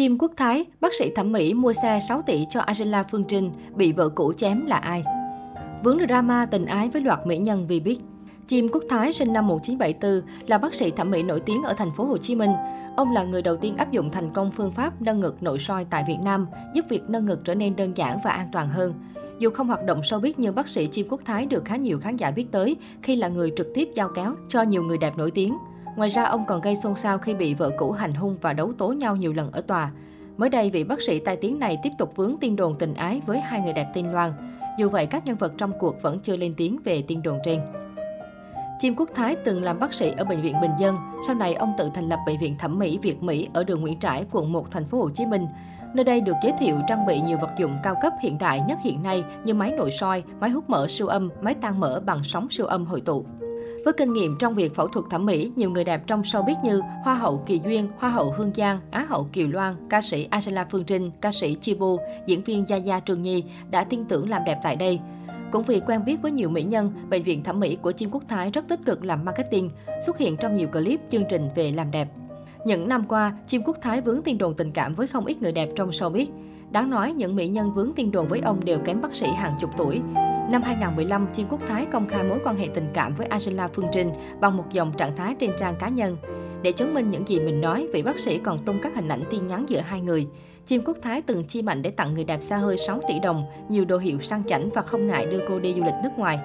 Chim Quốc Thái, bác sĩ thẩm mỹ mua xe 6 tỷ cho Angela Phương Trinh, bị vợ cũ chém là ai? Vướng drama tình ái với loạt mỹ nhân vì biết. Chim Quốc Thái sinh năm 1974 là bác sĩ thẩm mỹ nổi tiếng ở thành phố Hồ Chí Minh. Ông là người đầu tiên áp dụng thành công phương pháp nâng ngực nội soi tại Việt Nam, giúp việc nâng ngực trở nên đơn giản và an toàn hơn. Dù không hoạt động sâu biết nhưng bác sĩ Chim Quốc Thái được khá nhiều khán giả biết tới khi là người trực tiếp giao kéo cho nhiều người đẹp nổi tiếng. Ngoài ra, ông còn gây xôn xao khi bị vợ cũ hành hung và đấu tố nhau nhiều lần ở tòa. Mới đây, vị bác sĩ tai tiếng này tiếp tục vướng tin đồn tình ái với hai người đẹp tên Loan. Dù vậy, các nhân vật trong cuộc vẫn chưa lên tiếng về tin đồn trên. Chim Quốc Thái từng làm bác sĩ ở bệnh viện Bình Dân, sau này ông tự thành lập bệnh viện thẩm mỹ Việt Mỹ ở đường Nguyễn Trãi, quận 1, thành phố Hồ Chí Minh. Nơi đây được giới thiệu trang bị nhiều vật dụng cao cấp hiện đại nhất hiện nay như máy nội soi, máy hút mỡ siêu âm, máy tan mỡ bằng sóng siêu âm hội tụ. Với kinh nghiệm trong việc phẫu thuật thẩm mỹ, nhiều người đẹp trong showbiz như Hoa hậu Kỳ Duyên, Hoa hậu Hương Giang, Á hậu Kiều Loan, ca sĩ Angela Phương Trinh, ca sĩ Chibu, diễn viên Gia Gia Trường Nhi đã tin tưởng làm đẹp tại đây. Cũng vì quen biết với nhiều mỹ nhân, bệnh viện thẩm mỹ của Chim Quốc Thái rất tích cực làm marketing, xuất hiện trong nhiều clip chương trình về làm đẹp. Những năm qua, Chim Quốc Thái vướng tin đồn tình cảm với không ít người đẹp trong showbiz. Đáng nói, những mỹ nhân vướng tin đồn với ông đều kém bác sĩ hàng chục tuổi. Năm 2015, Chim Quốc Thái công khai mối quan hệ tình cảm với Angela Phương Trinh bằng một dòng trạng thái trên trang cá nhân. Để chứng minh những gì mình nói, vị bác sĩ còn tung các hình ảnh tin nhắn giữa hai người. Chim Quốc Thái từng chi mạnh để tặng người đẹp xa hơi 6 tỷ đồng, nhiều đồ hiệu sang chảnh và không ngại đưa cô đi du lịch nước ngoài.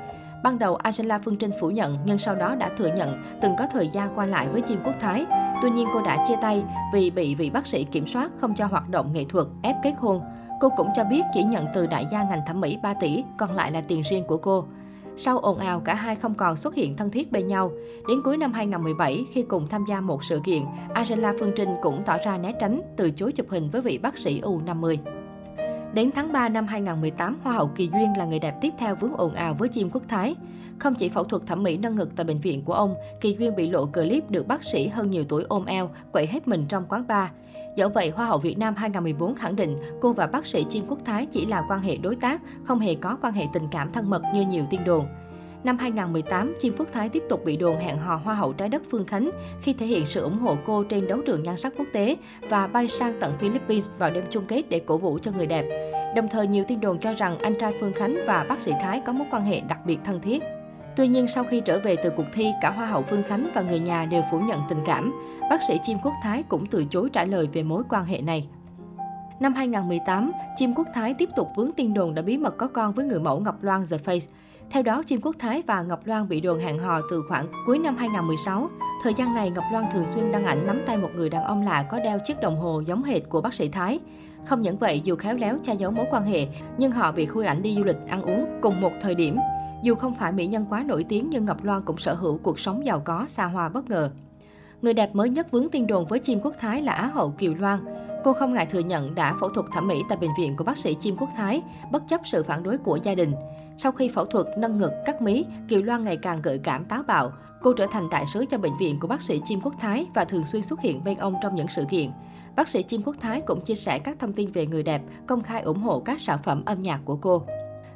Ban đầu Angela Phương Trinh phủ nhận nhưng sau đó đã thừa nhận từng có thời gian qua lại với Chim Quốc Thái. Tuy nhiên cô đã chia tay vì bị vị bác sĩ kiểm soát không cho hoạt động nghệ thuật, ép kết hôn. Cô cũng cho biết chỉ nhận từ đại gia ngành thẩm mỹ 3 tỷ, còn lại là tiền riêng của cô. Sau ồn ào, cả hai không còn xuất hiện thân thiết bên nhau. Đến cuối năm 2017, khi cùng tham gia một sự kiện, Angela Phương Trinh cũng tỏ ra né tránh, từ chối chụp hình với vị bác sĩ U50. Đến tháng 3 năm 2018, Hoa hậu Kỳ Duyên là người đẹp tiếp theo vướng ồn ào với chim quốc thái. Không chỉ phẫu thuật thẩm mỹ nâng ngực tại bệnh viện của ông, Kỳ Duyên bị lộ clip được bác sĩ hơn nhiều tuổi ôm eo, quậy hết mình trong quán bar. Dẫu vậy, Hoa hậu Việt Nam 2014 khẳng định cô và bác sĩ Chim Quốc Thái chỉ là quan hệ đối tác, không hề có quan hệ tình cảm thân mật như nhiều tin đồn. Năm 2018, Chim Quốc Thái tiếp tục bị đồn hẹn hò Hoa hậu trái đất Phương Khánh khi thể hiện sự ủng hộ cô trên đấu trường nhan sắc quốc tế và bay sang tận Philippines vào đêm chung kết để cổ vũ cho người đẹp. Đồng thời, nhiều tin đồn cho rằng anh trai Phương Khánh và bác sĩ Thái có mối quan hệ đặc biệt thân thiết. Tuy nhiên, sau khi trở về từ cuộc thi, cả Hoa hậu Phương Khánh và người nhà đều phủ nhận tình cảm. Bác sĩ Chim Quốc Thái cũng từ chối trả lời về mối quan hệ này. Năm 2018, Chim Quốc Thái tiếp tục vướng tin đồn đã bí mật có con với người mẫu Ngọc Loan The Face. Theo đó, Chim Quốc Thái và Ngọc Loan bị đồn hẹn hò từ khoảng cuối năm 2016. Thời gian này, Ngọc Loan thường xuyên đăng ảnh nắm tay một người đàn ông lạ có đeo chiếc đồng hồ giống hệt của bác sĩ Thái. Không những vậy, dù khéo léo che giấu mối quan hệ, nhưng họ bị khui ảnh đi du lịch, ăn uống cùng một thời điểm. Dù không phải mỹ nhân quá nổi tiếng nhưng Ngọc Loan cũng sở hữu cuộc sống giàu có, xa hoa bất ngờ. Người đẹp mới nhất vướng tin đồn với chim quốc thái là Á hậu Kiều Loan. Cô không ngại thừa nhận đã phẫu thuật thẩm mỹ tại bệnh viện của bác sĩ chim quốc thái, bất chấp sự phản đối của gia đình. Sau khi phẫu thuật nâng ngực, cắt mí, Kiều Loan ngày càng gợi cảm táo bạo. Cô trở thành đại sứ cho bệnh viện của bác sĩ chim quốc thái và thường xuyên xuất hiện bên ông trong những sự kiện. Bác sĩ chim quốc thái cũng chia sẻ các thông tin về người đẹp, công khai ủng hộ các sản phẩm âm nhạc của cô.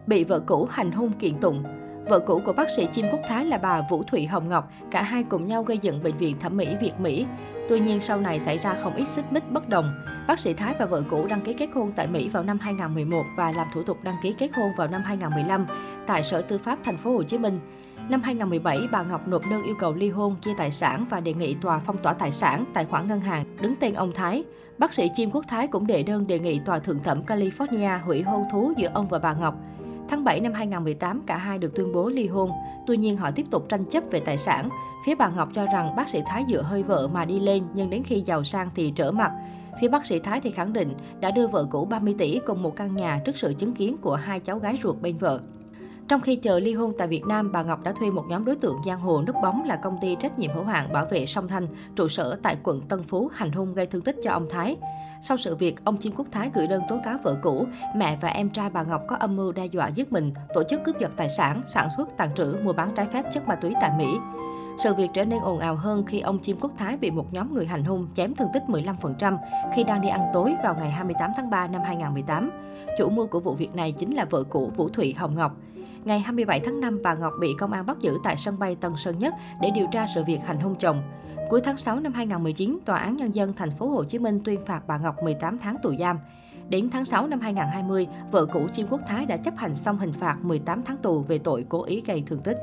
Bị vợ cũ hành hung kiện tụng, Vợ cũ của bác sĩ Chim Quốc Thái là bà Vũ Thụy Hồng Ngọc, cả hai cùng nhau gây dựng bệnh viện thẩm mỹ Việt Mỹ. Tuy nhiên sau này xảy ra không ít xích mích bất đồng. Bác sĩ Thái và vợ cũ đăng ký kết hôn tại Mỹ vào năm 2011 và làm thủ tục đăng ký kết hôn vào năm 2015 tại Sở Tư pháp Thành phố Hồ Chí Minh. Năm 2017, bà Ngọc nộp đơn yêu cầu ly hôn, chia tài sản và đề nghị tòa phong tỏa tài sản, tài khoản ngân hàng đứng tên ông Thái. Bác sĩ Chim Quốc Thái cũng đệ đơn đề nghị tòa thượng thẩm California hủy hôn thú giữa ông và bà Ngọc. Tháng 7 năm 2018, cả hai được tuyên bố ly hôn. Tuy nhiên, họ tiếp tục tranh chấp về tài sản. Phía bà Ngọc cho rằng bác sĩ Thái dựa hơi vợ mà đi lên, nhưng đến khi giàu sang thì trở mặt. Phía bác sĩ Thái thì khẳng định đã đưa vợ cũ 30 tỷ cùng một căn nhà trước sự chứng kiến của hai cháu gái ruột bên vợ. Trong khi chờ ly hôn tại Việt Nam, bà Ngọc đã thuê một nhóm đối tượng giang hồ núp bóng là công ty trách nhiệm hữu hạn bảo vệ Song Thanh, trụ sở tại quận Tân Phú, hành hung gây thương tích cho ông Thái. Sau sự việc, ông Chim Quốc Thái gửi đơn tố cáo vợ cũ, mẹ và em trai bà Ngọc có âm mưu đe dọa giết mình, tổ chức cướp giật tài sản, sản xuất, tàn trữ, mua bán trái phép chất ma túy tại Mỹ. Sự việc trở nên ồn ào hơn khi ông Chim Quốc Thái bị một nhóm người hành hung chém thương tích 15% khi đang đi ăn tối vào ngày 28 tháng 3 năm 2018. Chủ mưu của vụ việc này chính là vợ cũ Vũ Thụy Hồng Ngọc. Ngày 27 tháng 5, bà Ngọc bị công an bắt giữ tại sân bay Tân Sơn Nhất để điều tra sự việc hành hung chồng. Cuối tháng 6 năm 2019, Tòa án Nhân dân thành phố Hồ Chí Minh tuyên phạt bà Ngọc 18 tháng tù giam. Đến tháng 6 năm 2020, vợ cũ Chim Quốc Thái đã chấp hành xong hình phạt 18 tháng tù về tội cố ý gây thương tích.